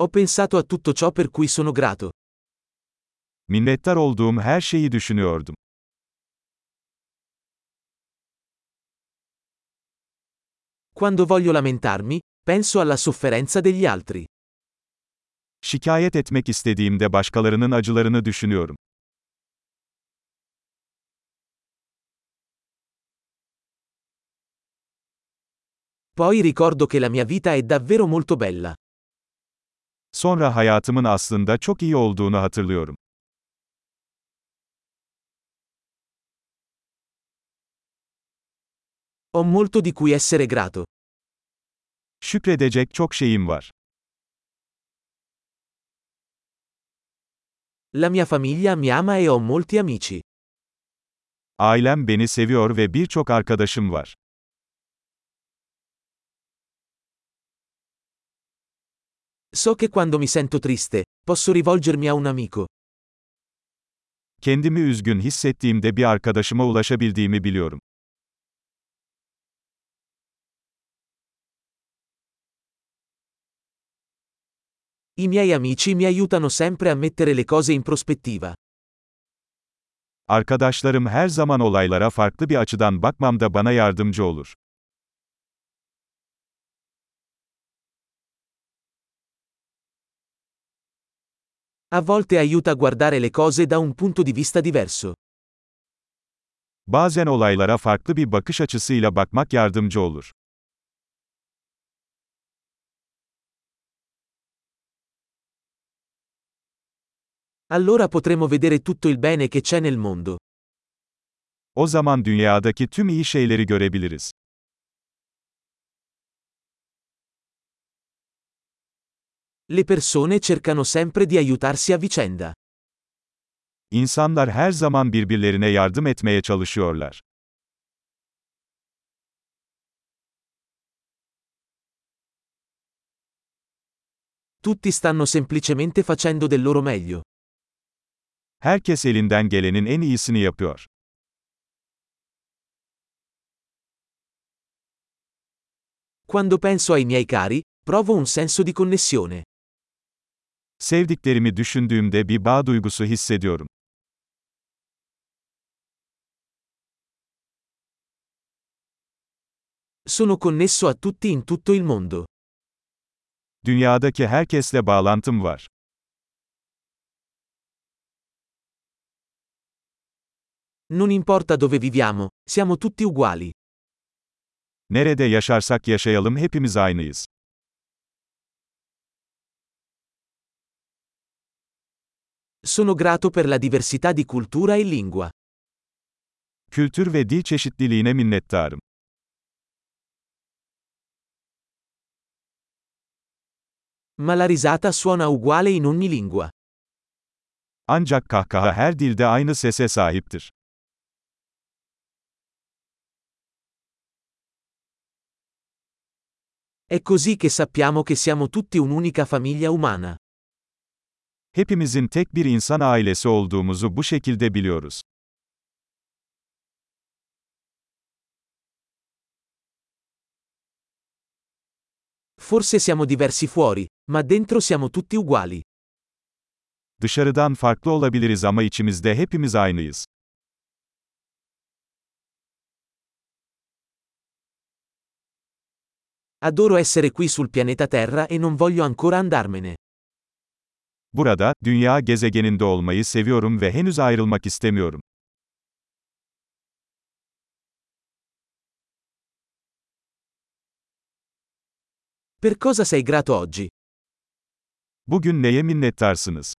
Ho pensato a tutto ciò per cui sono grato. Minnettar olduğum her şeyi düşünüyordum. Quando voglio lamentarmi, penso alla sofferenza degli altri. Şikayet etmek istediğimde başkalarının acılarını düşünüyorum. Poi ricordo che la mia vita è davvero molto bella. Sonra hayatımın aslında çok iyi olduğunu hatırlıyorum. Ho molto di cui essere grato. Şükredecek çok şeyim var. La mia famiglia mi ama e ho molti amici. Ailem beni seviyor ve birçok arkadaşım var. So che quando mi sento triste, posso rivolgermi a un amico. Kendimi üzgün hissettiğimde bir arkadaşıma ulaşabildiğimi biliyorum. I miei amici mi aiutano sempre a mettere le cose in prospettiva. Arkadaşlarım her zaman olaylara farklı bir açıdan bakmamda bana yardımcı olur. A volte aiuta a guardare le cose da un punto di vista diverso. Bazen olaylara farklı bir bakış açısıyla bakmak yardımcı olur. Allora potremo vedere tutto il bene che c'è nel mondo. O zaman dünyadaki tüm iyi şeyleri görebiliriz. Le persone cercano sempre di aiutarsi a vicenda. İnsanlar her zaman birbirlerine yardım etmeye çalışıyorlar. Tutti stanno semplicemente facendo del loro meglio. Herkes elinden gelenin en iyisini yapıyor. Quando penso ai miei cari, provo un senso di connessione. Sevdiklerimi düşündüğümde bir bağ duygusu hissediyorum. Sono connesso a tutti in tutto il mondo. Dünyadaki herkesle bağlantım var. Non importa dove viviamo, siamo tutti uguali. Nerede yaşarsak yaşayalım hepimiz aynıyız. Sono grato per la diversità di cultura e lingua. Kültür ve dil çeşitliliğine minnettarım. Ma la risata suona uguale in ogni lingua. Ancak kahkaha her dilde aynı sese sahiptir. È così che sappiamo che siamo tutti un'unica famiglia umana. Hepimizin tek bir insan ailesi olduğumuzu bu şekilde biliyoruz. Forse siamo diversi fuori, ma dentro siamo tutti uguali. Dışarıdan farklı olabiliriz ama içimizde hepimiz aynıyız. Adoro essere qui sul pianeta Terra e non voglio ancora andarmene. Burada, dünya gezegeninde olmayı seviyorum ve henüz ayrılmak istemiyorum. Per cosa sei grato oggi? Bugün neye minnettarsınız?